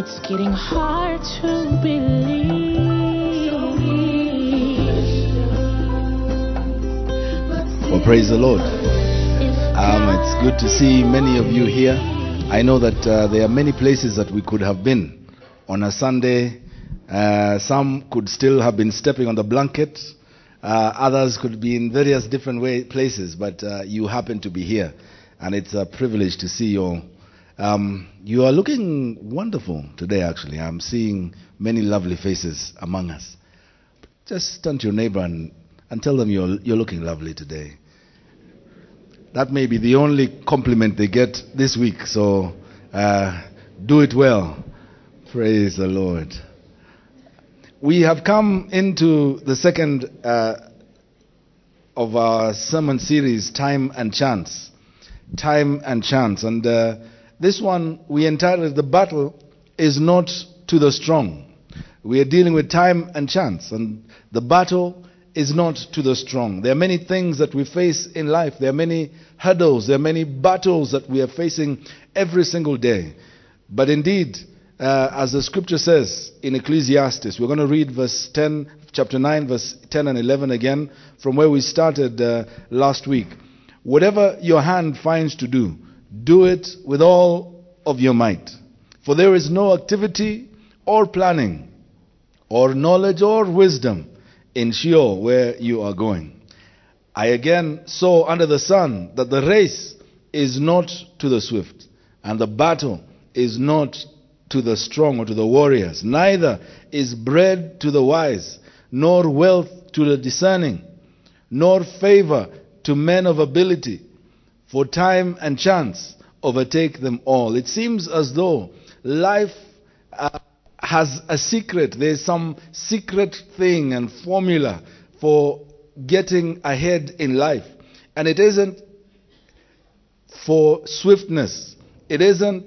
It's getting hard to believe. Well, praise the Lord. Um, it's good to see many of you here. I know that uh, there are many places that we could have been on a Sunday. Uh, some could still have been stepping on the blanket. Uh, others could be in various different way, places, but uh, you happen to be here, and it's a privilege to see you all. Um, you are looking wonderful today, actually. I'm seeing many lovely faces among us. Just turn to your neighbor and, and tell them you're, you're looking lovely today. That may be the only compliment they get this week, so uh, do it well. Praise the Lord. We have come into the second uh, of our sermon series, Time and Chance. Time and Chance. And uh, this one we entitled The Battle is Not to the Strong. We are dealing with time and chance, and the battle is not to the strong. There are many things that we face in life. There are many hurdles. There are many battles that we are facing every single day. But indeed, uh, as the scripture says in Ecclesiastes, we're going to read verse 10, chapter 9, verse 10 and 11 again, from where we started uh, last week. Whatever your hand finds to do, do it with all of your might. For there is no activity or planning or knowledge or wisdom in Sheol where you are going. I again saw under the sun that the race is not to the swift, and the battle is not to the strong or to the warriors, neither is bread to the wise, nor wealth to the discerning, nor favor to men of ability, for time and chance overtake them all. It seems as though life uh, has a secret. There's some secret thing and formula for getting ahead in life. And it isn't for swiftness, it isn't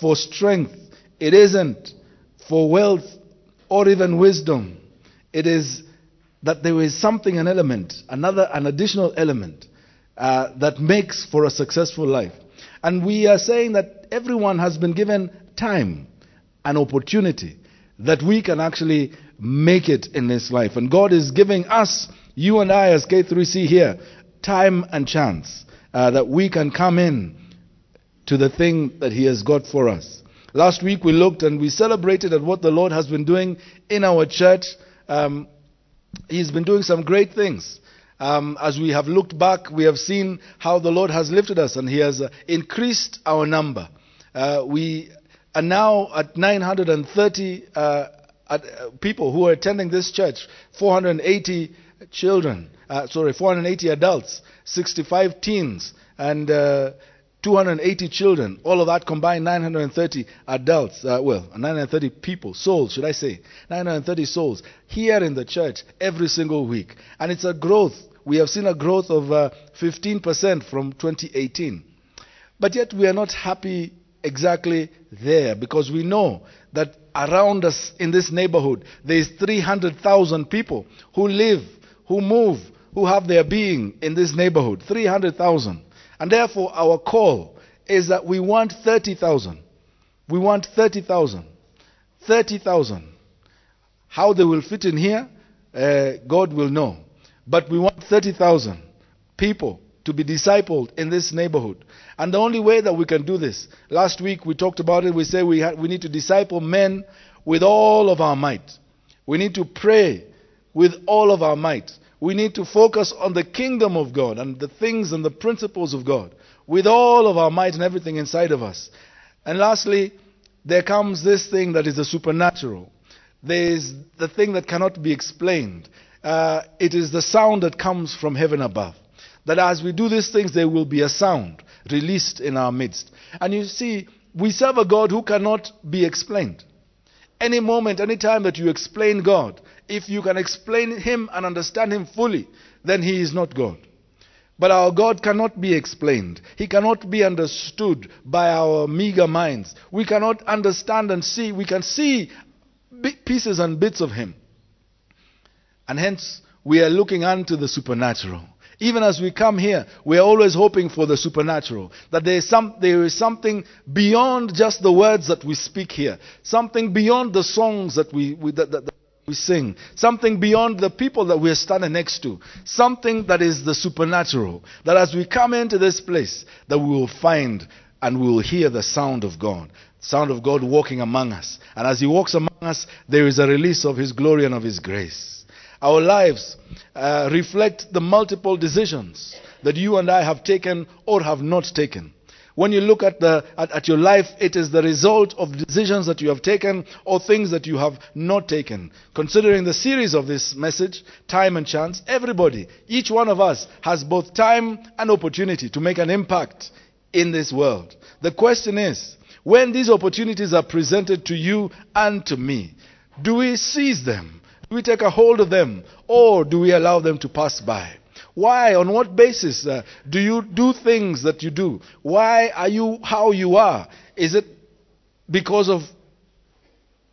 for strength, it isn't for wealth or even wisdom. It is that there is something, an element, another, an additional element uh, that makes for a successful life. And we are saying that everyone has been given time, an opportunity that we can actually make it in this life. And God is giving us, you and I as K3C here, time and chance uh, that we can come in to the thing that He has got for us. Last week we looked and we celebrated at what the Lord has been doing in our church. Um, he's been doing some great things. Um, as we have looked back, we have seen how the Lord has lifted us and He has uh, increased our number. Uh, we are now at 930 uh, at, uh, people who are attending this church, 480 children, uh, sorry, 480 adults, 65 teens, and uh, 280 children. All of that combined, 930 adults, uh, well, 930 people, souls, should I say, 930 souls here in the church every single week. And it's a growth. We have seen a growth of 15% from 2018. But yet we are not happy exactly there because we know that around us in this neighborhood there is 300,000 people who live, who move, who have their being in this neighborhood. 300,000. And therefore our call is that we want 30,000. We want 30,000. 30,000. How they will fit in here, uh, God will know. But we want 30,000 people to be discipled in this neighborhood. And the only way that we can do this, last week we talked about it, we say we, ha- we need to disciple men with all of our might. We need to pray with all of our might. We need to focus on the kingdom of God and the things and the principles of God with all of our might and everything inside of us. And lastly, there comes this thing that is the supernatural. There is the thing that cannot be explained. Uh, it is the sound that comes from heaven above. That as we do these things, there will be a sound released in our midst. And you see, we serve a God who cannot be explained. Any moment, any time that you explain God, if you can explain Him and understand Him fully, then He is not God. But our God cannot be explained. He cannot be understood by our meager minds. We cannot understand and see. We can see pieces and bits of Him. And hence, we are looking unto the supernatural. Even as we come here, we are always hoping for the supernatural. That there is, some, there is something beyond just the words that we speak here. Something beyond the songs that we, we that, that, that we sing. Something beyond the people that we are standing next to. Something that is the supernatural. That as we come into this place, that we will find and we will hear the sound of God. Sound of God walking among us. And as He walks among us, there is a release of His glory and of His grace. Our lives uh, reflect the multiple decisions that you and I have taken or have not taken. When you look at, the, at, at, your life, it is the result of decisions that you have taken or things that you have not taken. Considering the series of this message, Time and Chance, everybody, each one of us has both time and opportunity to make an impact in this world. The question is, when these opportunities are presented to you and to me, do we seize them? Do we take a hold of them? Or do we allow them to pass by? Why? On what basis uh, do you do things that you do? Why are you how you are? Is it because of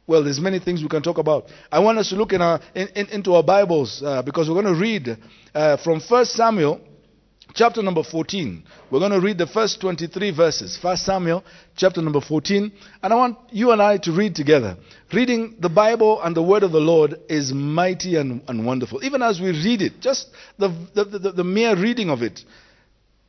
well, there's many things we can talk about. I want us to look in our, in, in, into our Bibles uh, because we're going to read uh, from 1 Samuel chapter number 14. We're going to read the first 23 verses. 1 Samuel chapter number 14. And I want you and I to read together. Reading the Bible and the word of the Lord is mighty and, and wonderful. Even as we read it, just the, the, the, the mere reading of it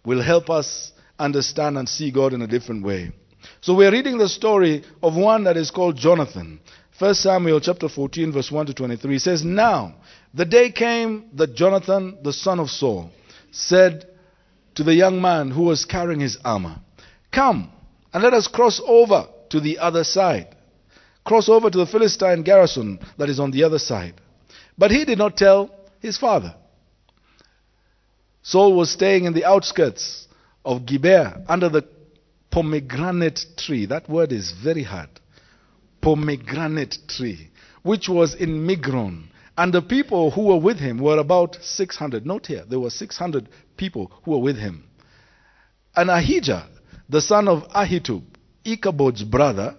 will help us understand and see God in a different way. So we're reading the story of one that is called Jonathan. 1 Samuel chapter 14 verse 1 to 23 says, Now the day came that Jonathan, the son of Saul, said to the young man who was carrying his armor, Come and let us cross over to the other side. Cross over to the Philistine garrison that is on the other side. But he did not tell his father. Saul was staying in the outskirts of Gibeah under the pomegranate tree. That word is very hard. Pomegranate tree, which was in Migron. And the people who were with him were about 600. Note here, there were 600 people who were with him. And Ahijah, the son of Ahitub, Ichabod's brother,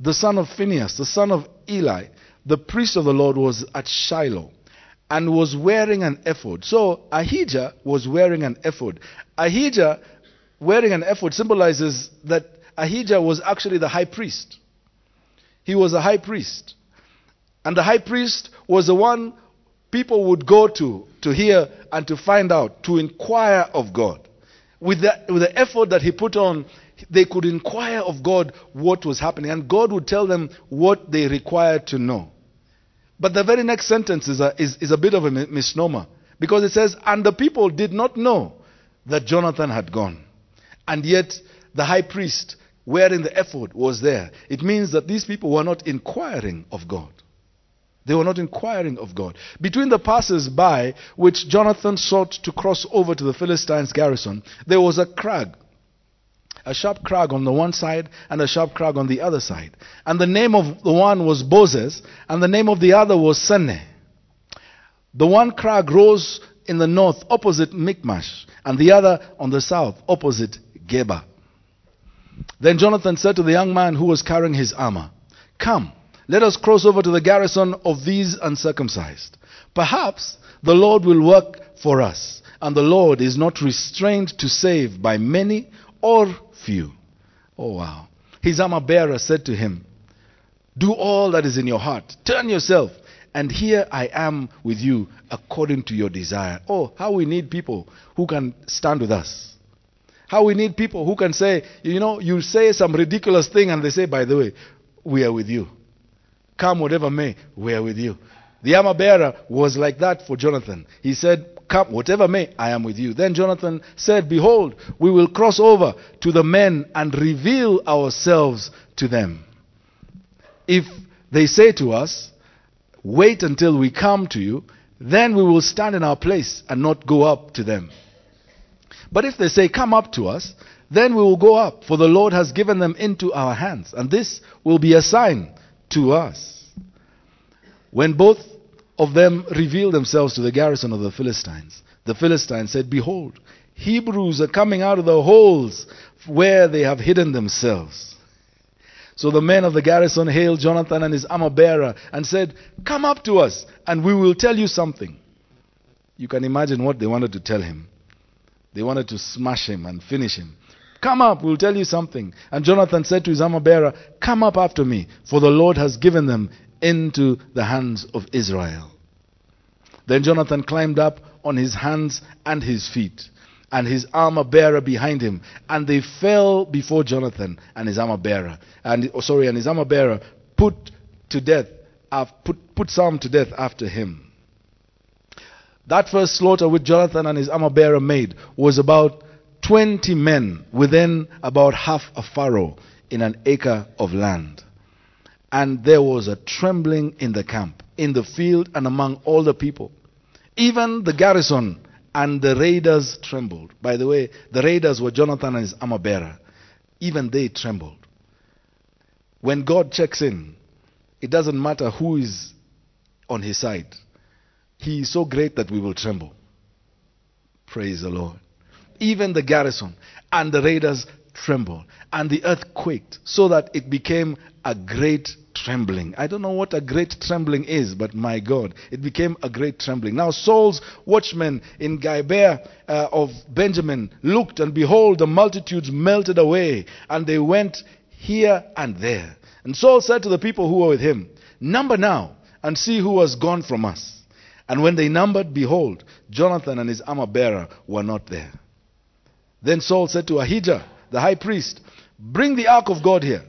the son of Phinehas, the son of Eli, the priest of the Lord, was at Shiloh and was wearing an ephod. So Ahijah was wearing an ephod. Ahijah wearing an ephod symbolizes that Ahijah was actually the high priest. He was a high priest. And the high priest was the one people would go to to hear and to find out, to inquire of God. With the, with the ephod that he put on, they could inquire of God what was happening, and God would tell them what they required to know. But the very next sentence is a, is, is a bit of a misnomer because it says, And the people did not know that Jonathan had gone. And yet the high priest wearing the ephod was there. It means that these people were not inquiring of God. They were not inquiring of God. Between the passers by, which Jonathan sought to cross over to the Philistines' garrison, there was a crag. A sharp crag on the one side and a sharp crag on the other side. And the name of the one was Bozez, and the name of the other was Seneh. The one crag rose in the north opposite Michmash, and the other on the south opposite Geba. Then Jonathan said to the young man who was carrying his armor, Come, let us cross over to the garrison of these uncircumcised. Perhaps the Lord will work for us, and the Lord is not restrained to save by many or few. Oh, wow. His armor bearer said to him, Do all that is in your heart, turn yourself, and here I am with you according to your desire. Oh, how we need people who can stand with us. How we need people who can say, you know, you say some ridiculous thing and they say, by the way, we are with you. Come whatever may, we are with you. The armor bearer was like that for Jonathan. He said, Come, whatever may, I am with you. Then Jonathan said, Behold, we will cross over to the men and reveal ourselves to them. If they say to us, Wait until we come to you, then we will stand in our place and not go up to them. But if they say, Come up to us, then we will go up, for the Lord has given them into our hands, and this will be a sign to us. When both of them revealed themselves to the garrison of the Philistines, the Philistines said, Behold, Hebrews are coming out of the holes where they have hidden themselves. So the men of the garrison hailed Jonathan and his armor bearer and said, Come up to us, and we will tell you something. You can imagine what they wanted to tell him. They wanted to smash him and finish him. Come up, we'll tell you something. And Jonathan said to his armor bearer, Come up after me, for the Lord has given them into the hands of Israel. Then Jonathan climbed up on his hands and his feet, and his armor bearer behind him, and they fell before Jonathan and his armor bearer. And oh, sorry, and his armor bearer put to death, put, put some to death after him. That first slaughter which Jonathan and his armor bearer made was about 20 men within about half a furrow in an acre of land. And there was a trembling in the camp, in the field, and among all the people. Even the garrison and the raiders trembled. By the way, the raiders were Jonathan and his armor bearer. Even they trembled. When God checks in, it doesn't matter who is on his side. He is so great that we will tremble. Praise the Lord. Even the garrison and the raiders trembled, and the earth quaked, so that it became a great trembling. I don't know what a great trembling is, but my God, it became a great trembling. Now Saul's watchmen in Gibeah uh, of Benjamin looked, and behold, the multitudes melted away, and they went here and there. And Saul said to the people who were with him, Number now, and see who has gone from us. And when they numbered, behold, Jonathan and his armor bearer were not there. Then Saul said to Ahijah, the high priest, Bring the ark of God here.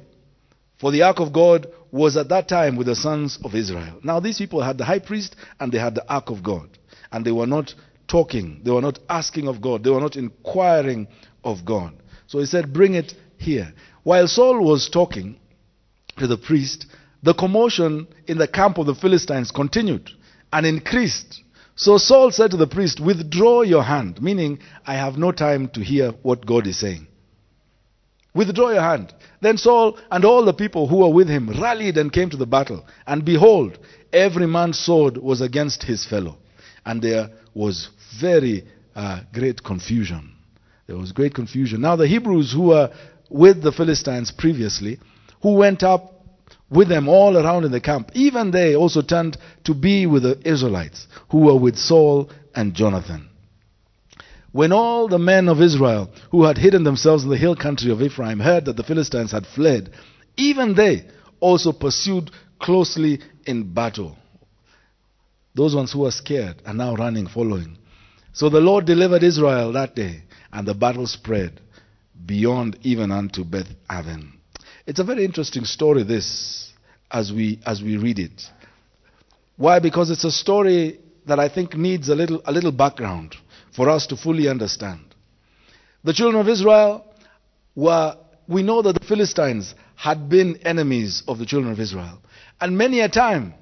For the ark of God was at that time with the sons of Israel. Now, these people had the high priest and they had the ark of God. And they were not talking, they were not asking of God, they were not inquiring of God. So he said, Bring it here. While Saul was talking to the priest, the commotion in the camp of the Philistines continued and increased. So Saul said to the priest, Withdraw your hand, meaning, I have no time to hear what God is saying. Withdraw your hand. Then Saul and all the people who were with him rallied and came to the battle. And behold, every man's sword was against his fellow. And there was very uh, great confusion. There was great confusion. Now, the Hebrews who were with the Philistines previously, who went up with them all around in the camp, even they also turned to be with the Israelites who were with Saul and Jonathan. When all the men of Israel who had hidden themselves in the hill country of Ephraim heard that the Philistines had fled, even they also pursued closely in battle. Those ones who were scared are now running, following. So the Lord delivered Israel that day, and the battle spread beyond even unto Beth Aven. It's a very interesting story, this, as we, as we read it. Why? Because it's a story that I think needs a little, a little background for us to fully understand. The children of Israel were, we know that the Philistines had been enemies of the children of Israel. And many a time,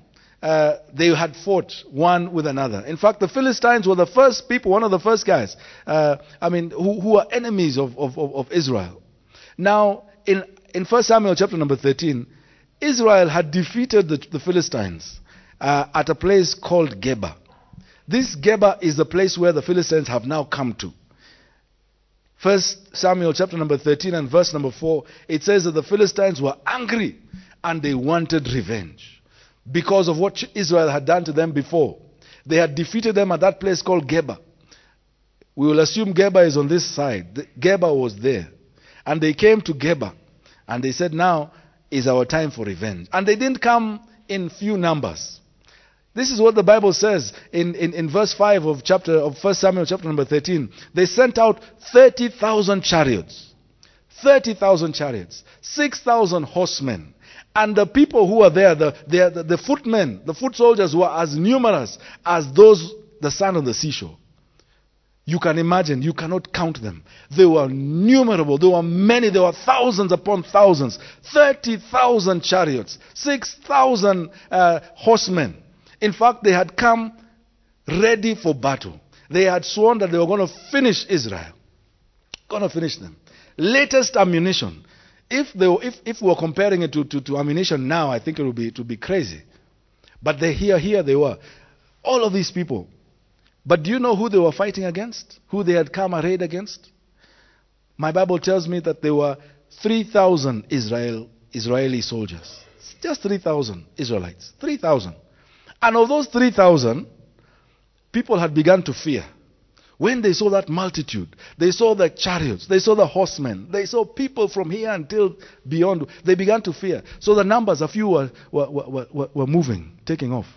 uh, they had fought one with another. In fact, the Philistines were the first people, one of the first guys, uh, I mean, who, who were enemies of, of, of Israel. Now, in in 1 Samuel chapter number 13, Israel had defeated the, the Philistines uh, at a place called Geba. This Geba is the place where the Philistines have now come to. First Samuel chapter number 13 and verse number 4, it says that the Philistines were angry and they wanted revenge because of what Israel had done to them before. They had defeated them at that place called Geba. We will assume Geba is on this side. Geba was there. And they came to Geba. And they said, Now is our time for revenge. And they didn't come in few numbers. This is what the Bible says in, in, in verse 5 of chapter of 1 Samuel chapter number 13. They sent out 30,000 chariots. 30,000 chariots. 6,000 horsemen. And the people who were there, the, the, the, the footmen, the foot soldiers were as numerous as those the sand on the seashore. You can imagine, you cannot count them. They were innumerable, there were many, there were thousands upon thousands, 30,000 chariots, 6,000 uh, horsemen. In fact, they had come ready for battle. They had sworn that they were going to finish Israel, going to finish them. Latest ammunition. If, they were, if, if we were comparing it to, to, to ammunition now, I think it would be, it would be crazy. But they, here, here they were. All of these people, but do you know who they were fighting against? Who they had come arrayed against? My Bible tells me that there were 3,000 Israel, Israeli soldiers. Just 3,000 Israelites. 3,000. And of those 3,000, people had begun to fear. When they saw that multitude, they saw the chariots, they saw the horsemen, they saw people from here until beyond, they began to fear. So the numbers, a few were, were, were, were, were moving, taking off.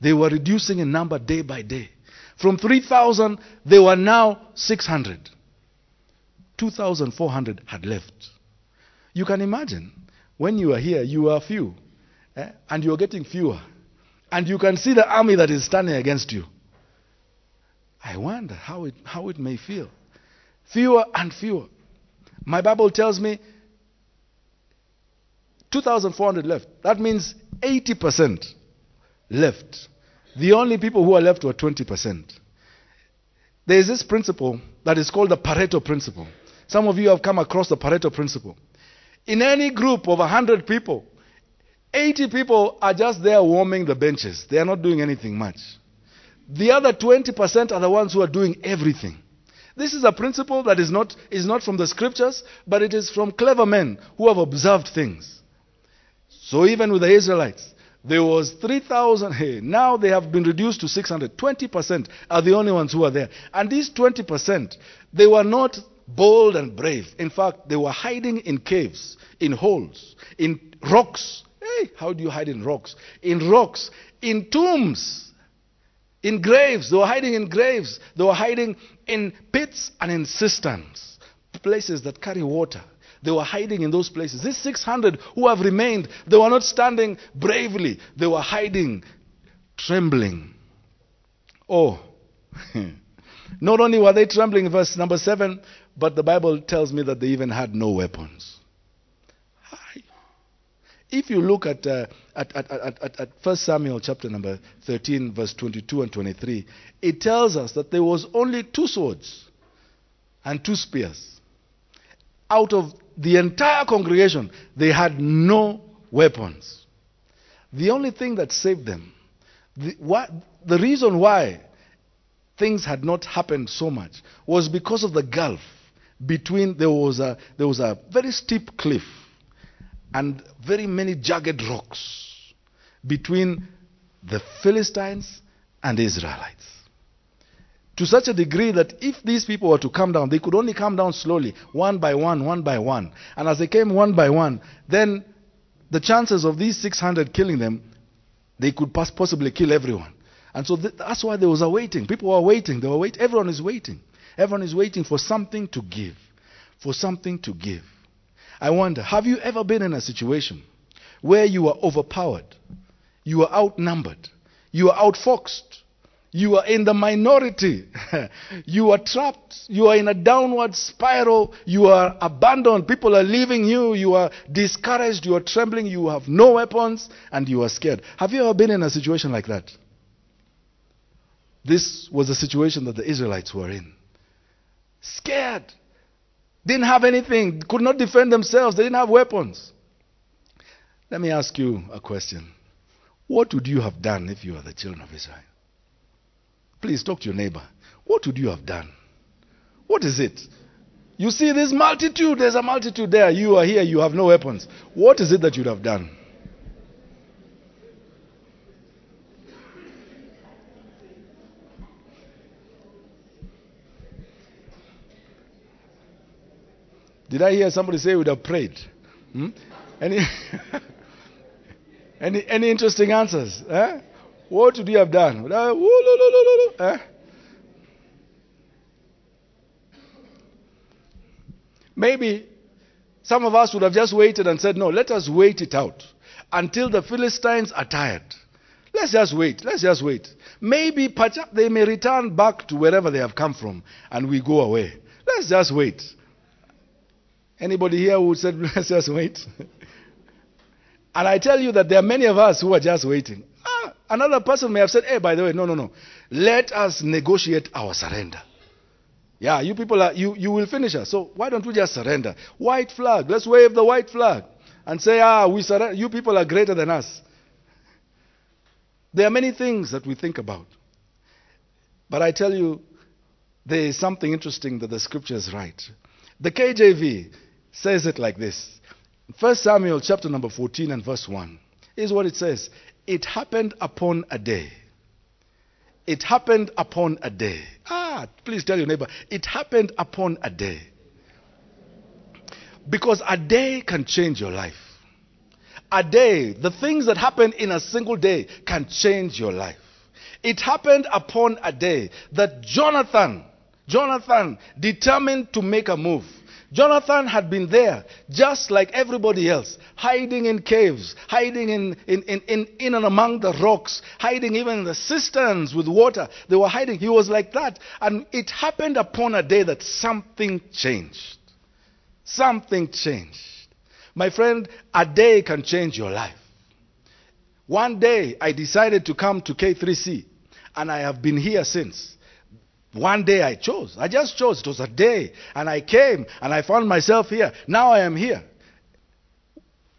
They were reducing in number day by day. From 3,000, they were now 600. 2,400 had left. You can imagine when you are here, you are few, eh? and you are getting fewer. And you can see the army that is standing against you. I wonder how it, how it may feel. Fewer and fewer. My Bible tells me 2,400 left. That means 80% left. The only people who are left were 20%. There is this principle that is called the Pareto principle. Some of you have come across the Pareto principle. In any group of 100 people, 80 people are just there warming the benches. They are not doing anything much. The other 20% are the ones who are doing everything. This is a principle that is not, is not from the scriptures, but it is from clever men who have observed things. So even with the Israelites, there was 3,000. Hey, now they have been reduced to 600. 20% are the only ones who are there. And these 20%, they were not bold and brave. In fact, they were hiding in caves, in holes, in rocks. Hey, how do you hide in rocks? In rocks, in tombs in graves. They were hiding in graves. They were hiding in pits and in cisterns, places that carry water. They were hiding in those places. These 600 who have remained, they were not standing bravely. They were hiding, trembling. Oh, not only were they trembling, verse number 7, but the Bible tells me that they even had no weapons. If you look at, uh, at, at, at, at 1 Samuel chapter number 13, verse 22 and 23, it tells us that there was only two swords and two spears. Out of the entire congregation, they had no weapons. The only thing that saved them, the, the reason why things had not happened so much was because of the gulf between, there was a, there was a very steep cliff and very many jagged rocks between the Philistines and Israelites. To such a degree that if these people were to come down, they could only come down slowly, one by one, one by one. And as they came one by one, then the chances of these 600 killing them, they could possibly kill everyone. And so that's why there was a waiting. People were waiting. They were waiting. Everyone is waiting. Everyone is waiting for something to give. For something to give. I wonder, have you ever been in a situation where you were overpowered, you were outnumbered, you were outfoxed, you are in the minority, you are trapped, you are in a downward spiral, you are abandoned, people are leaving you, you are discouraged, you are trembling, you have no weapons, and you are scared. Have you ever been in a situation like that? This was the situation that the Israelites were in. Scared, didn't have anything, could not defend themselves, they didn't have weapons. Let me ask you a question. What would you have done if you were the children of Israel? Please talk to your neighbor. What would you have done? What is it? You see this multitude, there's a multitude there. You are here, you have no weapons. What is it that you'd have done? Did I hear somebody say we'd have prayed? Hmm? Any, any, any interesting answers? Eh? What would you have done? Eh? Maybe some of us would have just waited and said, No, let us wait it out until the Philistines are tired. Let's just wait. Let's just wait. Maybe they may return back to wherever they have come from and we go away. Let's just wait. Anybody here who said, let's just wait? and I tell you that there are many of us who are just waiting. Another person may have said, hey, by the way, no, no, no. Let us negotiate our surrender. Yeah, you people are, you, you will finish us. So why don't we just surrender? White flag. Let's wave the white flag and say, ah, we surrender. You people are greater than us. There are many things that we think about. But I tell you, there is something interesting that the scriptures write. The KJV says it like this. 1 Samuel chapter number 14 and verse 1 is what it says. It happened upon a day it happened upon a day. Ah, please tell your neighbor, it happened upon a day. Because a day can change your life. A day, the things that happen in a single day can change your life. It happened upon a day that Jonathan, Jonathan determined to make a move. Jonathan had been there just like everybody else, hiding in caves, hiding in, in, in, in, in and among the rocks, hiding even in the cisterns with water. They were hiding. He was like that. And it happened upon a day that something changed. Something changed. My friend, a day can change your life. One day I decided to come to K3C, and I have been here since. One day I chose. I just chose. It was a day. And I came and I found myself here. Now I am here.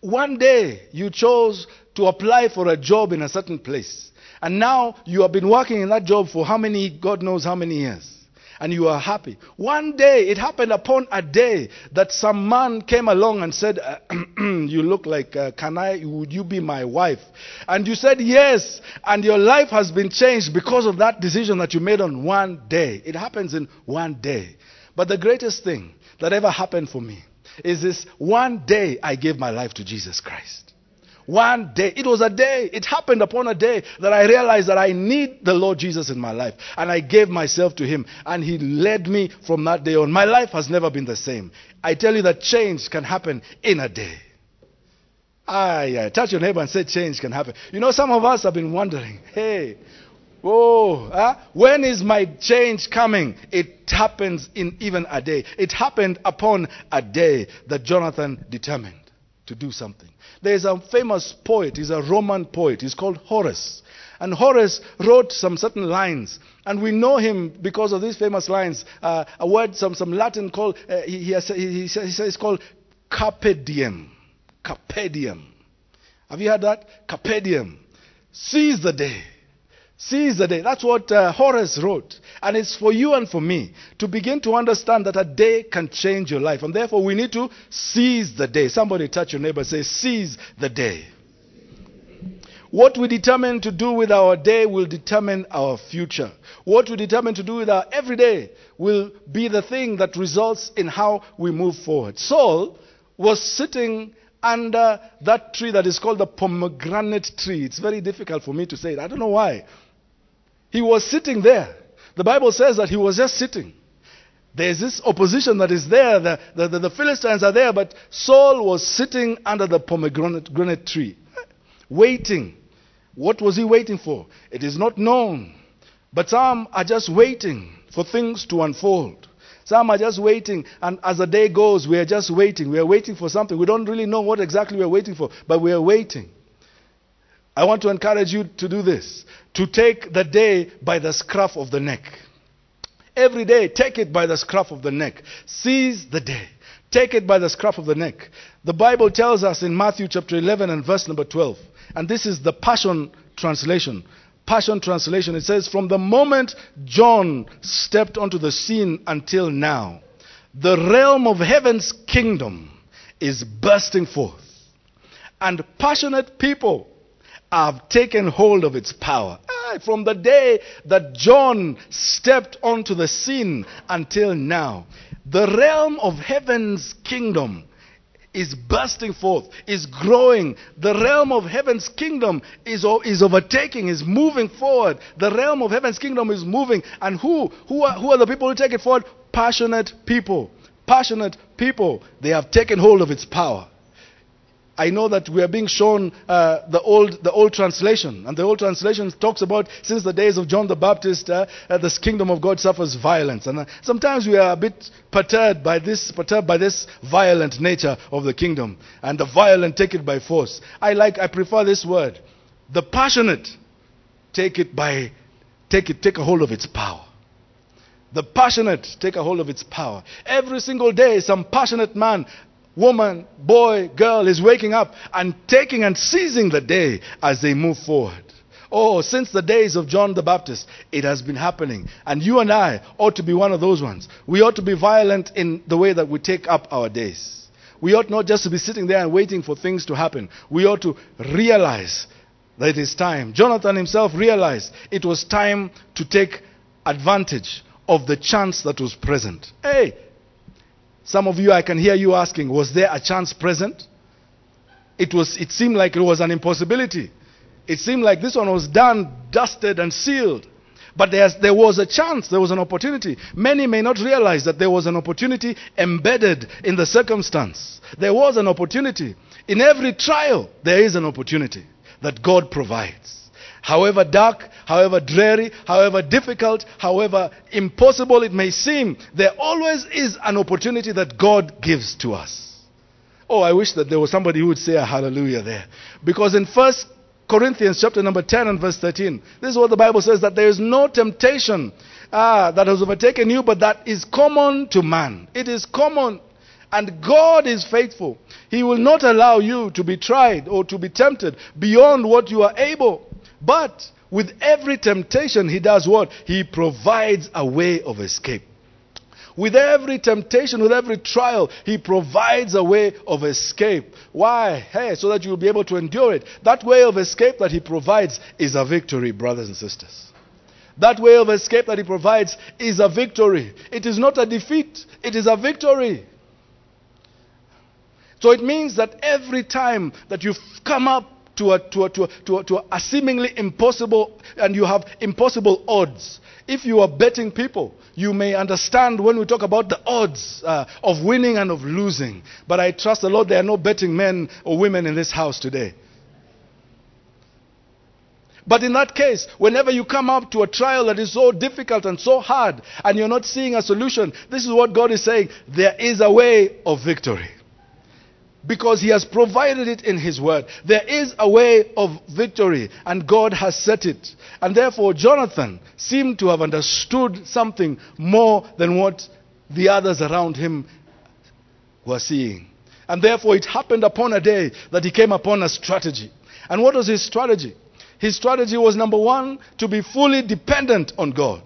One day you chose to apply for a job in a certain place. And now you have been working in that job for how many, God knows how many years and you are happy. One day, it happened upon a day that some man came along and said, uh, You look like, uh, can I, would you be my wife? And you said yes, and your life has been changed because of that decision that you made on one day. It happens in one day. But the greatest thing that ever happened for me is this one day I gave my life to Jesus Christ. One day. It was a day. It happened upon a day that I realized that I need the Lord Jesus in my life. And I gave myself to Him. And He led me from that day on. My life has never been the same. I tell you that change can happen in a day. Ah, yeah. Touch your neighbor and say change can happen. You know, some of us have been wondering, hey, Oh, huh? when is my change coming? It happens in even a day. It happened upon a day that Jonathan determined to do something. There's a famous poet, he's a Roman poet, he's called Horace. And Horace wrote some certain lines, and we know him because of these famous lines. Uh, a word, some, some Latin called, uh, he, he, has, he, he says it's called carpe diem. Carpe diem. Have you heard that? Carpe diem. Seize the day. Seize the day. That's what uh, Horace wrote. And it's for you and for me to begin to understand that a day can change your life. And therefore, we need to seize the day. Somebody touch your neighbor say, seize the day. What we determine to do with our day will determine our future. What we determine to do with our everyday will be the thing that results in how we move forward. Saul was sitting under that tree that is called the pomegranate tree. It's very difficult for me to say it. I don't know why. He was sitting there. The Bible says that he was just sitting. There's this opposition that is there. The, the, the, the Philistines are there, but Saul was sitting under the pomegranate tree, waiting. What was he waiting for? It is not known. But some are just waiting for things to unfold. Some are just waiting, and as the day goes, we are just waiting. We are waiting for something. We don't really know what exactly we are waiting for, but we are waiting. I want to encourage you to do this to take the day by the scruff of the neck. Every day, take it by the scruff of the neck. Seize the day. Take it by the scruff of the neck. The Bible tells us in Matthew chapter 11 and verse number 12, and this is the Passion Translation. Passion Translation, it says, From the moment John stepped onto the scene until now, the realm of heaven's kingdom is bursting forth. And passionate people have taken hold of its power. From the day that John stepped onto the scene until now, the realm of heaven's kingdom is bursting forth, is growing. The realm of heaven's kingdom is, is overtaking, is moving forward. The realm of heaven's kingdom is moving. And who? Who are, who are the people who take it forward? Passionate people. Passionate people. They have taken hold of its power. I know that we are being shown uh, the old the old translation, and the old translation talks about since the days of John the Baptist, uh, uh, this kingdom of God suffers violence, and uh, sometimes we are a bit perturbed by this perturbed by this violent nature of the kingdom, and the violent take it by force. I like I prefer this word, the passionate take it by take it take a hold of its power. The passionate take a hold of its power. Every single day, some passionate man woman, boy, girl is waking up and taking and seizing the day as they move forward. Oh, since the days of John the Baptist, it has been happening. And you and I ought to be one of those ones. We ought to be violent in the way that we take up our days. We ought not just to be sitting there and waiting for things to happen. We ought to realize that it is time. Jonathan himself realized it was time to take advantage of the chance that was present. Hey, some of you, I can hear you asking, was there a chance present? It, was, it seemed like it was an impossibility. It seemed like this one was done, dusted, and sealed. But there was a chance, there was an opportunity. Many may not realize that there was an opportunity embedded in the circumstance. There was an opportunity. In every trial, there is an opportunity that God provides. However dark, however dreary, however difficult, however impossible it may seem, there always is an opportunity that God gives to us. Oh, I wish that there was somebody who would say a hallelujah there. Because in First Corinthians chapter number 10 and verse 13, this is what the Bible says that there is no temptation ah, that has overtaken you, but that is common to man. It is common. And God is faithful. He will not allow you to be tried or to be tempted beyond what you are able. But with every temptation, He does what? He provides a way of escape. With every temptation, with every trial, He provides a way of escape. Why? Hey, so that you'll be able to endure it. That way of escape that He provides is a victory, brothers and sisters. That way of escape that He provides is a victory. It is not a defeat, it is a victory. So it means that every time that you've come up to a, to a, to a, to a, to a seemingly impossible, and you have impossible odds, if you are betting people, you may understand when we talk about the odds uh, of winning and of losing. But I trust the Lord there are no betting men or women in this house today. But in that case, whenever you come up to a trial that is so difficult and so hard, and you're not seeing a solution, this is what God is saying there is a way of victory because he has provided it in his word. There is a way of victory, and God has set it. And therefore, Jonathan seemed to have understood something more than what the others around him were seeing. And therefore, it happened upon a day that he came upon a strategy. And what was his strategy? His strategy was number one, to be fully dependent on God.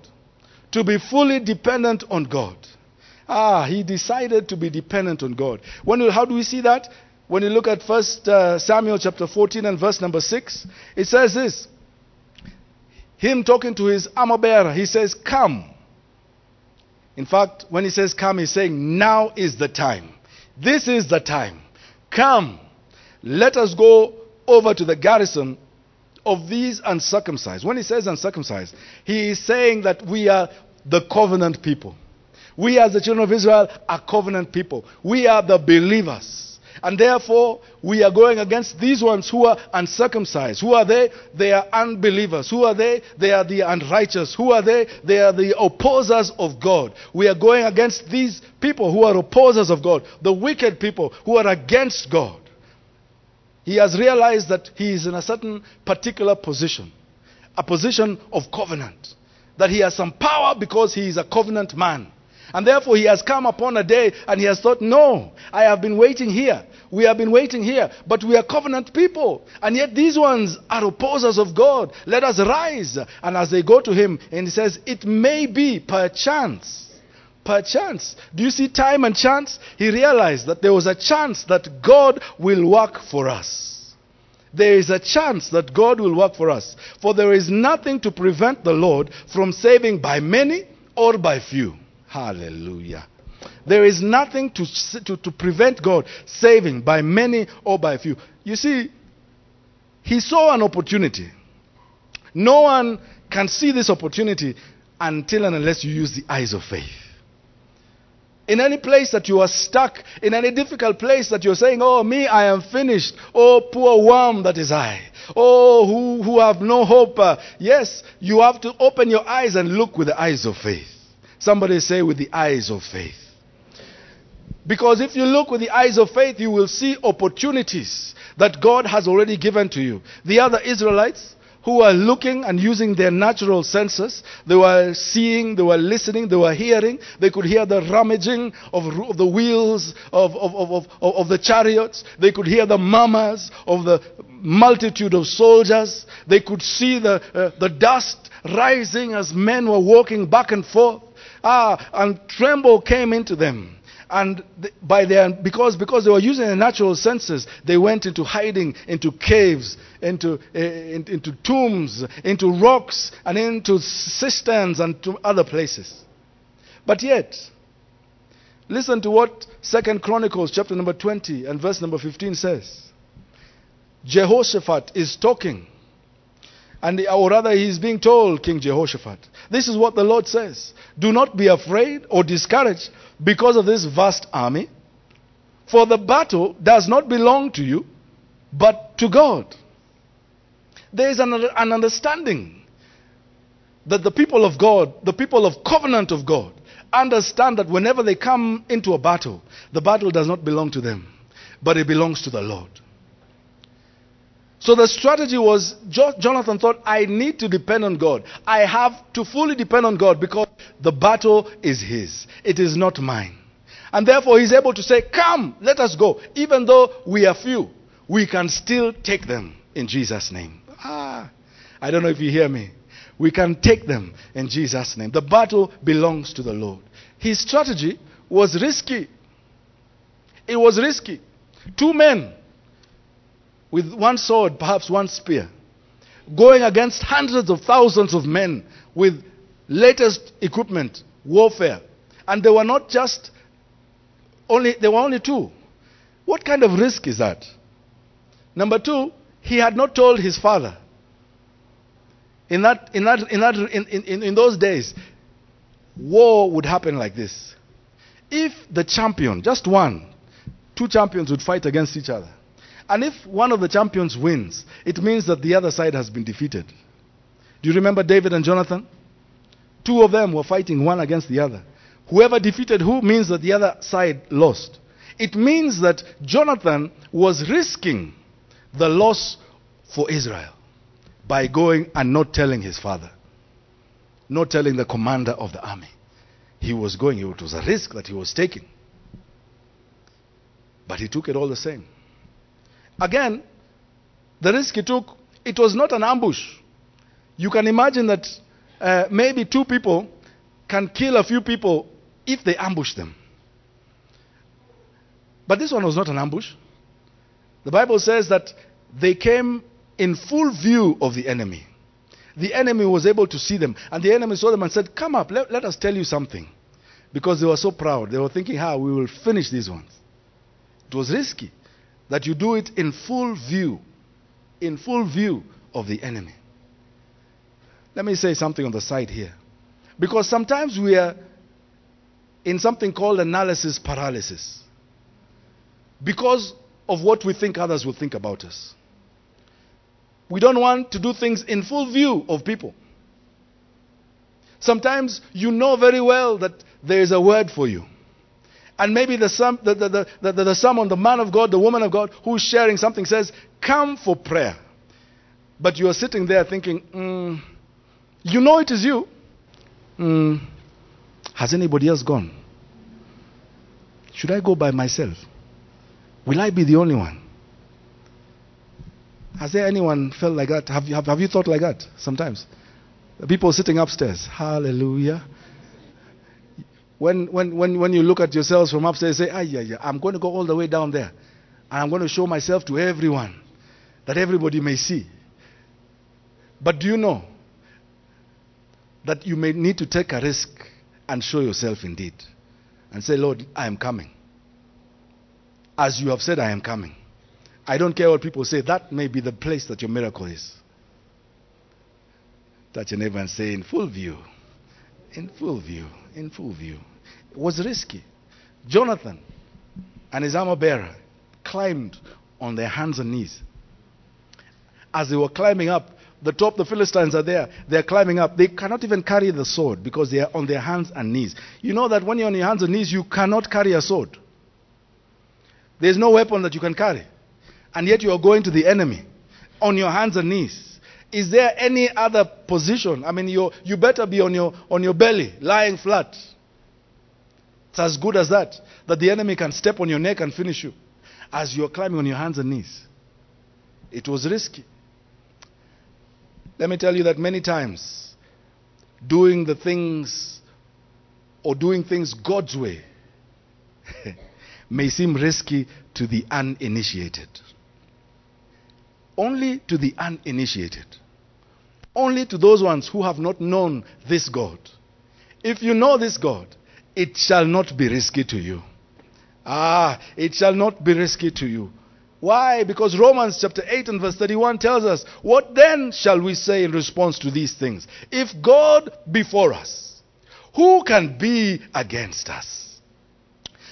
To be fully dependent on God. Ah, he decided to be dependent on God. When, how do we see that? When you look at First uh, Samuel chapter 14 and verse number 6, it says this. Him talking to his armor bearer, he says, Come. In fact, when he says come, he's saying, Now is the time. This is the time. Come. Let us go over to the garrison of these uncircumcised. When he says uncircumcised, he is saying that we are the covenant people. We, as the children of Israel, are covenant people. We are the believers. And therefore, we are going against these ones who are uncircumcised. Who are they? They are unbelievers. Who are they? They are the unrighteous. Who are they? They are the opposers of God. We are going against these people who are opposers of God, the wicked people who are against God. He has realized that he is in a certain particular position, a position of covenant, that he has some power because he is a covenant man. And therefore, he has come upon a day and he has thought, No, I have been waiting here. We have been waiting here, but we are covenant people. And yet, these ones are opposers of God. Let us rise. And as they go to him, and he says, It may be perchance. Perchance. Do you see time and chance? He realized that there was a chance that God will work for us. There is a chance that God will work for us. For there is nothing to prevent the Lord from saving by many or by few. Hallelujah. There is nothing to, to, to prevent God saving by many or by few. You see, he saw an opportunity. No one can see this opportunity until and unless you use the eyes of faith. In any place that you are stuck, in any difficult place that you're saying, Oh, me, I am finished. Oh, poor worm that is I. Oh, who, who have no hope. Uh, yes, you have to open your eyes and look with the eyes of faith. Somebody say, with the eyes of faith. Because if you look with the eyes of faith, you will see opportunities that God has already given to you. The other Israelites who were looking and using their natural senses, they were seeing, they were listening, they were hearing. They could hear the rummaging of, of the wheels of, of, of, of, the chariots. They could hear the murmurs of the multitude of soldiers. They could see the, uh, the dust rising as men were walking back and forth. Ah, and tremble came into them. And by their, because, because they were using their natural senses, they went into hiding, into caves, into, uh, in- into tombs, into rocks, and into cisterns and to other places. But yet, listen to what Second Chronicles chapter number 20 and verse number 15 says. Jehoshaphat is talking. And or rather, he is being told, King Jehoshaphat, this is what the Lord says. Do not be afraid or discouraged because of this vast army, for the battle does not belong to you, but to God. There is an, an understanding that the people of God, the people of covenant of God, understand that whenever they come into a battle, the battle does not belong to them, but it belongs to the Lord. So the strategy was Jonathan thought, I need to depend on God. I have to fully depend on God because the battle is his, it is not mine. And therefore, he's able to say, Come, let us go. Even though we are few, we can still take them in Jesus' name. Ah, I don't know if you hear me. We can take them in Jesus' name. The battle belongs to the Lord. His strategy was risky. It was risky. Two men with one sword, perhaps one spear, going against hundreds of thousands of men with latest equipment, warfare. And they were not just only, there were only two. What kind of risk is that? Number two, he had not told his father. In, that, in, that, in, that, in, in, in those days, war would happen like this. If the champion, just one, two champions would fight against each other. And if one of the champions wins, it means that the other side has been defeated. Do you remember David and Jonathan? Two of them were fighting one against the other. Whoever defeated who means that the other side lost. It means that Jonathan was risking the loss for Israel by going and not telling his father, not telling the commander of the army. He was going, it was a risk that he was taking. But he took it all the same. Again, the risk he took, it was not an ambush. You can imagine that uh, maybe two people can kill a few people if they ambush them. But this one was not an ambush. The Bible says that they came in full view of the enemy. The enemy was able to see them, and the enemy saw them and said, Come up, let, let us tell you something. Because they were so proud. They were thinking, How we will finish these ones. It was risky that you do it in full view, in full view of the enemy. Let me say something on the side here. Because sometimes we are in something called analysis paralysis. Because of what we think others will think about us. We don't want to do things in full view of people. Sometimes you know very well that there is a word for you. And maybe the, some, the, the, the, the, the someone, the man of God, the woman of God who's sharing something says, Come for prayer. But you are sitting there thinking, mm, You know it is you. Mm, has anybody else gone? Should I go by myself? Will I be the only one? Has there anyone felt like that? Have you, have, have you thought like that sometimes? The people sitting upstairs. Hallelujah. When, when, when, when you look at yourselves from upstairs, say, ah, yeah, yeah, I'm going to go all the way down there. And I'm going to show myself to everyone that everybody may see. But do you know that you may need to take a risk and show yourself indeed? And say, Lord, I am coming. As you have said, I am coming. I don't care what people say. That may be the place that your miracle is. Touch your neighbor and say, in full view. In full view. In full view. Was risky. Jonathan and his armor bearer climbed on their hands and knees. As they were climbing up, the top, the Philistines are there. They're climbing up. They cannot even carry the sword because they are on their hands and knees. You know that when you're on your hands and knees, you cannot carry a sword. There's no weapon that you can carry. And yet you are going to the enemy on your hands and knees. Is there any other position? I mean, you you better be on your, on your belly, lying flat. It's as good as that, that the enemy can step on your neck and finish you as you're climbing on your hands and knees. It was risky. Let me tell you that many times, doing the things or doing things God's way may seem risky to the uninitiated. Only to the uninitiated. Only to those ones who have not known this God. If you know this God, it shall not be risky to you. Ah, it shall not be risky to you. Why? Because Romans chapter 8 and verse 31 tells us, What then shall we say in response to these things? If God be for us, who can be against us?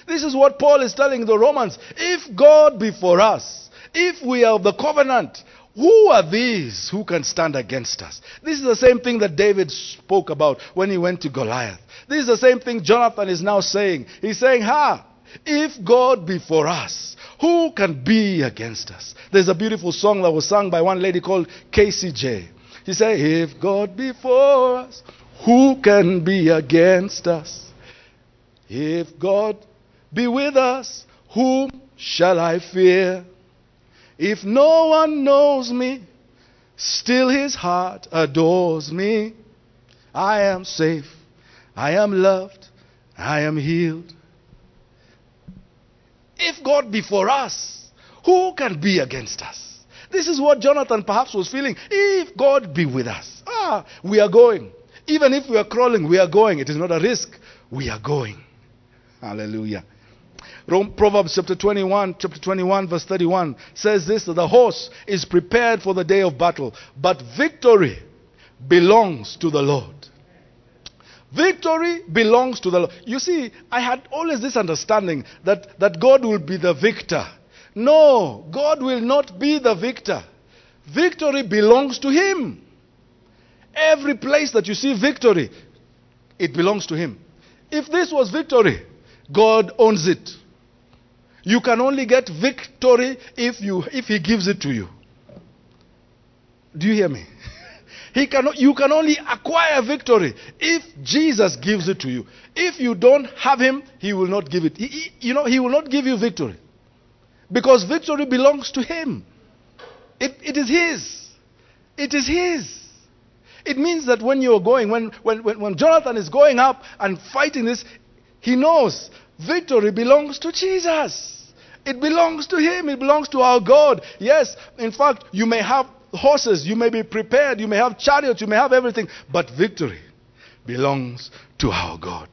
This is what Paul is telling the Romans. If God be for us, if we are of the covenant, who are these who can stand against us? This is the same thing that David spoke about when he went to Goliath. This is the same thing Jonathan is now saying. He's saying, Ha, if God be for us, who can be against us? There's a beautiful song that was sung by one lady called KCJ. She said, If God be for us, who can be against us? If God be with us, whom shall I fear? If no one knows me, still his heart adores me. I am safe, I am loved, I am healed. If God be for us, who can be against us? This is what Jonathan perhaps was feeling. If God be with us, ah, we are going. Even if we are crawling, we are going. It is not a risk. We are going. Hallelujah. Proverbs chapter 21, chapter 21, verse 31 says this that the horse is prepared for the day of battle, but victory belongs to the Lord. Victory belongs to the Lord. You see, I had always this understanding that, that God will be the victor. No, God will not be the victor. Victory belongs to Him. Every place that you see victory, it belongs to Him. If this was victory, God owns it. You can only get victory if, you, if He gives it to you. Do you hear me? He cannot, you can only acquire victory if Jesus gives it to you. If you don't have Him, He will not give it. He, he, you know, He will not give you victory. Because victory belongs to Him. It, it is His. It is His. It means that when you're going, when, when, when, when Jonathan is going up and fighting this, he knows victory belongs to Jesus. It belongs to Him. It belongs to our God. Yes, in fact, you may have horses, you may be prepared, you may have chariots, you may have everything, but victory belongs to our God.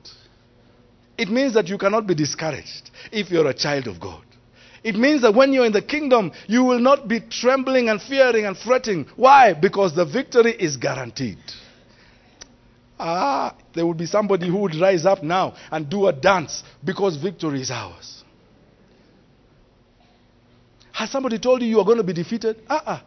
It means that you cannot be discouraged if you're a child of God. It means that when you're in the kingdom, you will not be trembling and fearing and fretting. Why? Because the victory is guaranteed. Ah, there will be somebody who would rise up now and do a dance because victory is ours. Has somebody told you you are going to be defeated? Uh-uh.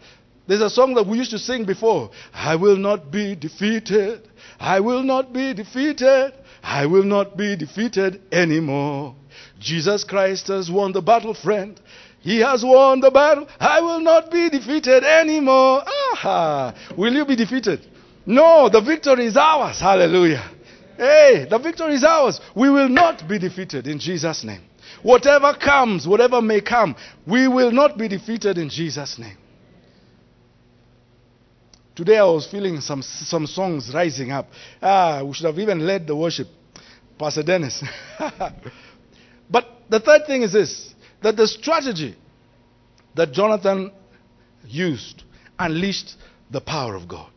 There's a song that we used to sing before. I will not be defeated. I will not be defeated. I will not be defeated anymore. Jesus Christ has won the battle, friend. He has won the battle. I will not be defeated anymore. Aha. Will you be defeated? No, the victory is ours. Hallelujah. Hey, the victory is ours. We will not be defeated in Jesus' name. Whatever comes, whatever may come, we will not be defeated in Jesus' name. Today I was feeling some, some songs rising up. Ah, we should have even led the worship. Pastor Dennis. but the third thing is this that the strategy that Jonathan used unleashed the power of God.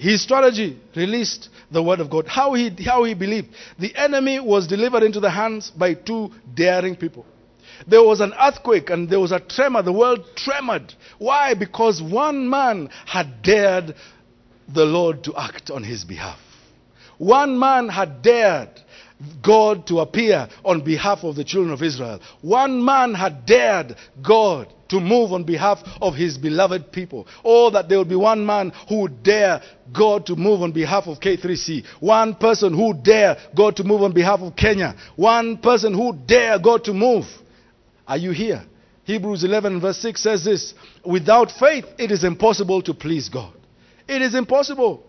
His strategy released the word of God. How he, how he believed. The enemy was delivered into the hands by two daring people. There was an earthquake and there was a tremor. The world tremored. Why? Because one man had dared the Lord to act on his behalf. One man had dared God to appear on behalf of the children of Israel. One man had dared God to move on behalf of his beloved people. Or that there would be one man who would dare God to move on behalf of K3C. One person who dare God to move on behalf of Kenya. One person who dare God to move. Are you here? Hebrews 11 verse 6 says this Without faith, it is impossible to please God. It is impossible.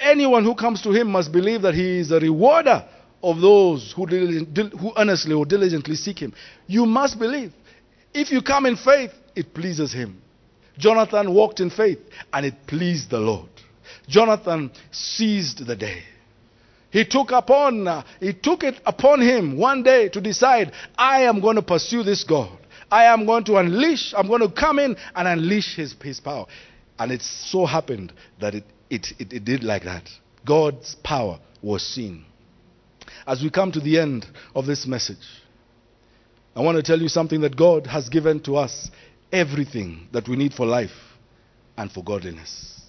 Anyone who comes to him must believe that he is a rewarder of those who, who earnestly or diligently seek him. You must believe. If you come in faith, it pleases him. Jonathan walked in faith and it pleased the Lord. Jonathan seized the day. He took upon, uh, he took it upon him one day to decide, I am going to pursue this God. I am going to unleash, I'm going to come in and unleash his, his power. And it so happened that it, it, it, it did like that. God's power was seen. As we come to the end of this message, I want to tell you something that God has given to us everything that we need for life and for godliness.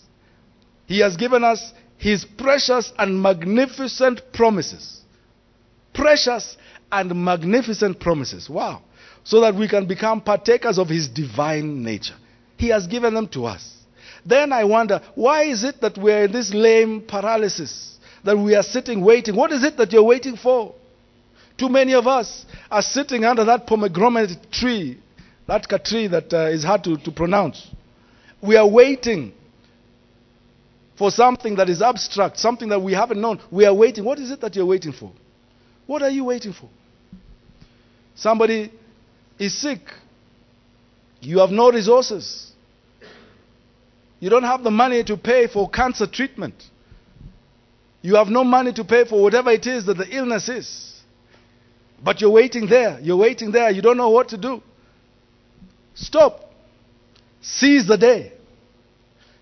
He has given us His precious and magnificent promises. Precious and magnificent promises. Wow. So that we can become partakers of His divine nature. He has given them to us. Then I wonder, why is it that we're in this lame paralysis? That we are sitting waiting? What is it that you're waiting for? Too many of us are sitting under that pomegranate tree, that tree that uh, is hard to, to pronounce. We are waiting for something that is abstract, something that we haven't known. We are waiting. What is it that you're waiting for? What are you waiting for? Somebody is sick. You have no resources. You don't have the money to pay for cancer treatment. You have no money to pay for whatever it is that the illness is. But you're waiting there. You're waiting there. You don't know what to do. Stop. Seize the day.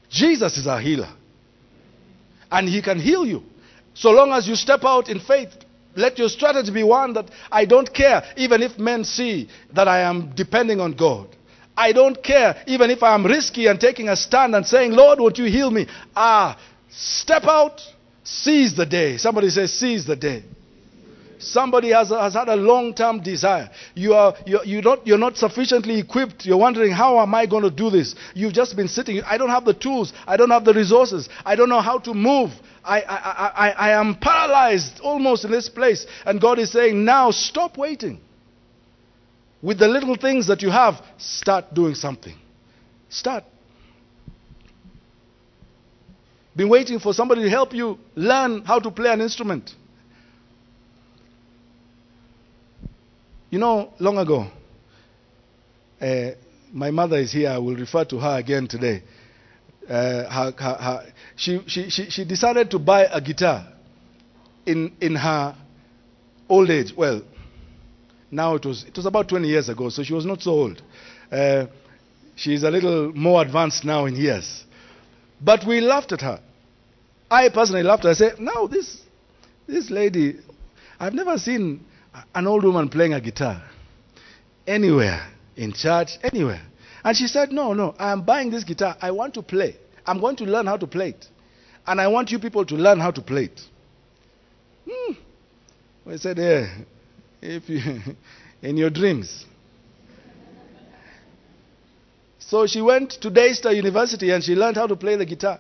Jesus is our healer. And he can heal you. So long as you step out in faith, let your strategy be one that I don't care, even if men see that I am depending on God. I don't care, even if I am risky and taking a stand and saying, Lord, won't you heal me? Ah, step out, seize the day. Somebody says, seize the day. Somebody has, has had a long term desire. You are, you're, you not, you're not sufficiently equipped. You're wondering, how am I going to do this? You've just been sitting. I don't have the tools. I don't have the resources. I don't know how to move. I, I, I, I am paralyzed almost in this place. And God is saying, now stop waiting. With the little things that you have, start doing something. Start. Been waiting for somebody to help you learn how to play an instrument. You know, long ago, uh, my mother is here. I will refer to her again today. Uh, her, her, her, she, she, she, she decided to buy a guitar in, in her old age. Well, now it was, it was about 20 years ago, so she was not so old. Uh, she's a little more advanced now in years. But we laughed at her. I personally laughed at her. I said, No, this, this lady, I've never seen an old woman playing a guitar anywhere, in church, anywhere. And she said, No, no, I'm buying this guitar. I want to play. I'm going to learn how to play it. And I want you people to learn how to play it. Hmm. We said, Yeah, if you, in your dreams. So she went to Daystar University and she learned how to play the guitar.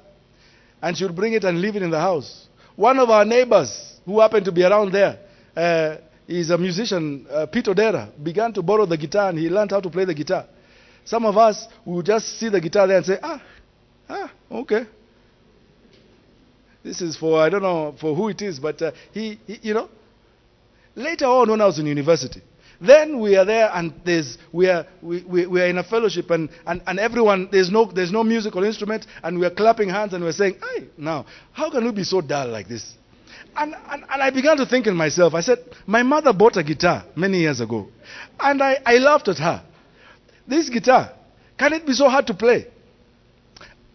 And she would bring it and leave it in the house. One of our neighbors who happened to be around there, uh, He's a musician, uh, Peter Dera, began to borrow the guitar and he learned how to play the guitar. Some of us will just see the guitar there and say, ah, ah, okay. This is for, I don't know for who it is, but uh, he, he, you know. Later on, when I was in university, then we are there and there's, we, are, we, we, we are in a fellowship and, and, and everyone, there's no, there's no musical instrument and we are clapping hands and we're saying, hey, now, how can we be so dull like this? And, and, and, I began to think in myself, I said, my mother bought a guitar many years ago. And I, I laughed at her. This guitar, can it be so hard to play?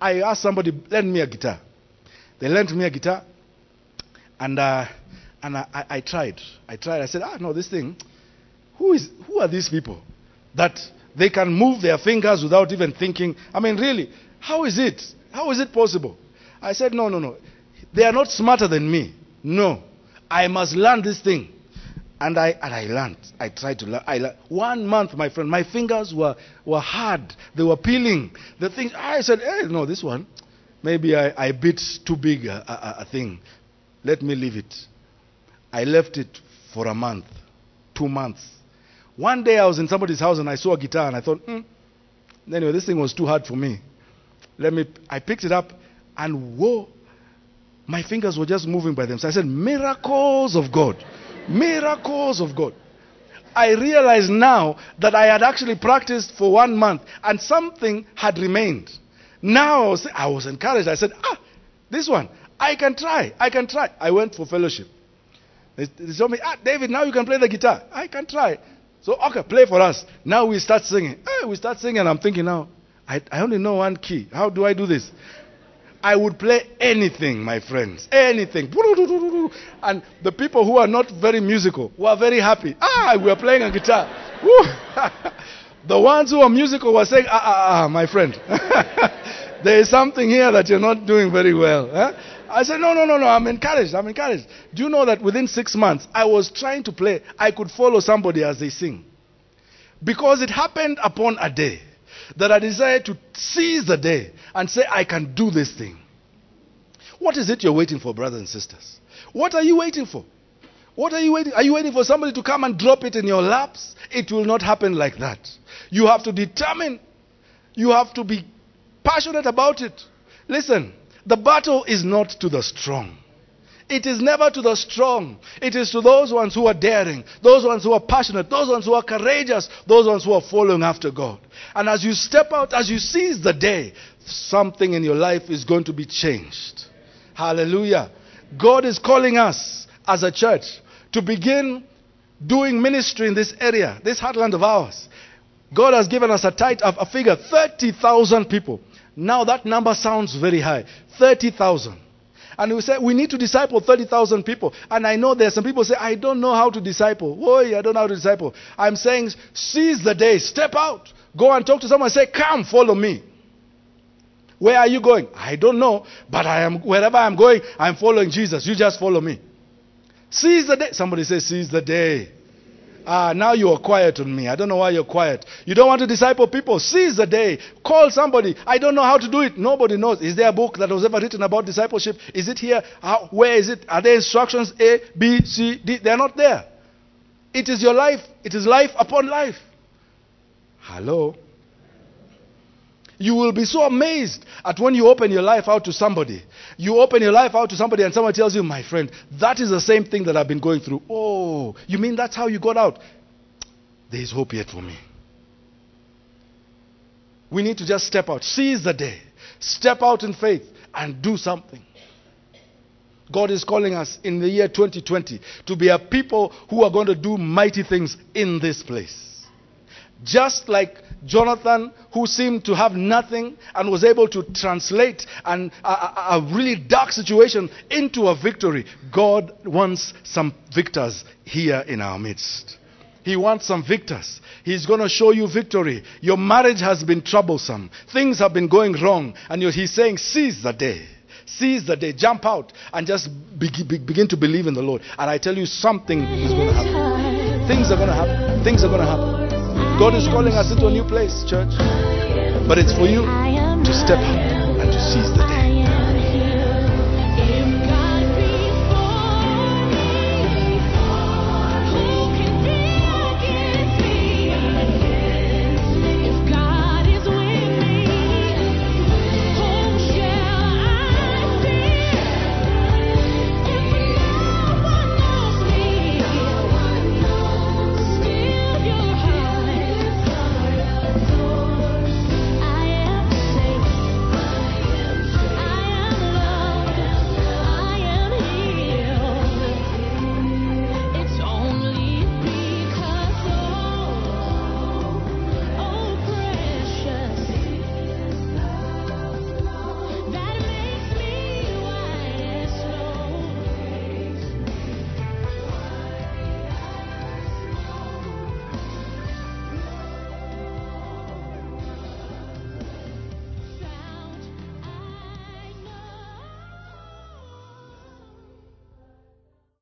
I asked somebody, lend me a guitar. They lent me a guitar. And, uh, and I, I, I tried. I tried. I said, ah, no, this thing, who, is, who are these people that they can move their fingers without even thinking? I mean, really, how is it? How is it possible? I said, no, no, no. They are not smarter than me. No. I must learn this thing. And I, and I learned. I tried to learn. I learned. One month, my friend, my fingers were, were hard. They were peeling. The thing, I said, hey, no, this one, maybe I, I bit too big a, a, a thing. Let me leave it. I left it for a month, two months. One day I was in somebody's house and I saw a guitar and I thought, hmm. Anyway, this thing was too hard for me. Let me, I picked it up and whoa, my fingers were just moving by themselves. I said, Miracles of God. Miracles of God. I realized now that I had actually practiced for one month and something had remained. Now I was, encouraged. I said, Ah, this one. I can try. I can try. I went for fellowship. They, they told me, ah, David, now you can play the guitar. I can try. So, okay, play for us. Now we start singing. Hey, we start singing. And I'm thinking now, I, I only know one key. How do I do this? I would play anything, my friends. Anything. And the people who are not very musical were very happy. Ah, we are playing a guitar. the ones who are musical were saying, ah, ah, ah, my friend. there is something here that you're not doing very well. Huh? I said, no, no, no, no, I'm encouraged. I'm encouraged. Do you know that within six months, I was trying to play, I could follow somebody as they sing. Because it happened upon a day that I desire to seize the day and say, I can do this thing. What is it you're waiting for, brothers and sisters? What are you waiting for? What are you waiting? Are you waiting for somebody to come and drop it in your laps? It will not happen like that. You have to determine. You have to be passionate about it. Listen, the battle is not to the strong. It is never to the strong. It is to those ones who are daring, those ones who are passionate, those ones who are courageous, those ones who are following after God. And as you step out, as you seize the day, something in your life is going to be changed. Hallelujah. God is calling us as a church to begin doing ministry in this area, this heartland of ours. God has given us a tight a figure 30,000 people. Now that number sounds very high 30,000. And we say we need to disciple 30,000 people. And I know there's some people say, I don't know how to disciple. Boy, I don't know how to disciple. I'm saying, seize the day, step out. Go and talk to someone say, Come, follow me. Where are you going? I don't know, but I am wherever I'm going, I'm following Jesus. You just follow me. Seize the day. Somebody say, Seize the day. Ah, now you are quiet on me. I don't know why you're quiet. You don't want to disciple people. Seize the day. Call somebody. I don't know how to do it. Nobody knows. Is there a book that was ever written about discipleship? Is it here? How, where is it? Are there instructions A, B, C, D? They're not there. It is your life. It is life upon life. Hello? You will be so amazed at when you open your life out to somebody. You open your life out to somebody and someone tells you, my friend, that is the same thing that I've been going through. Oh, you mean that's how you got out? There is hope yet for me. We need to just step out, seize the day, step out in faith, and do something. God is calling us in the year 2020 to be a people who are going to do mighty things in this place. Just like Jonathan, who seemed to have nothing and was able to translate an, a, a, really dark situation into a victory, God wants some victors here in our midst. He wants some victors. He's going to show you victory. Your marriage has been troublesome. Things have been going wrong. And he's saying, seize the day. Seize the day. Jump out and just begin to believe in the Lord. And I tell you, something is going to happen. Things are going to happen. Things are going to happen. God is calling us into a new place, church. But it's for you to step up and to seize the day.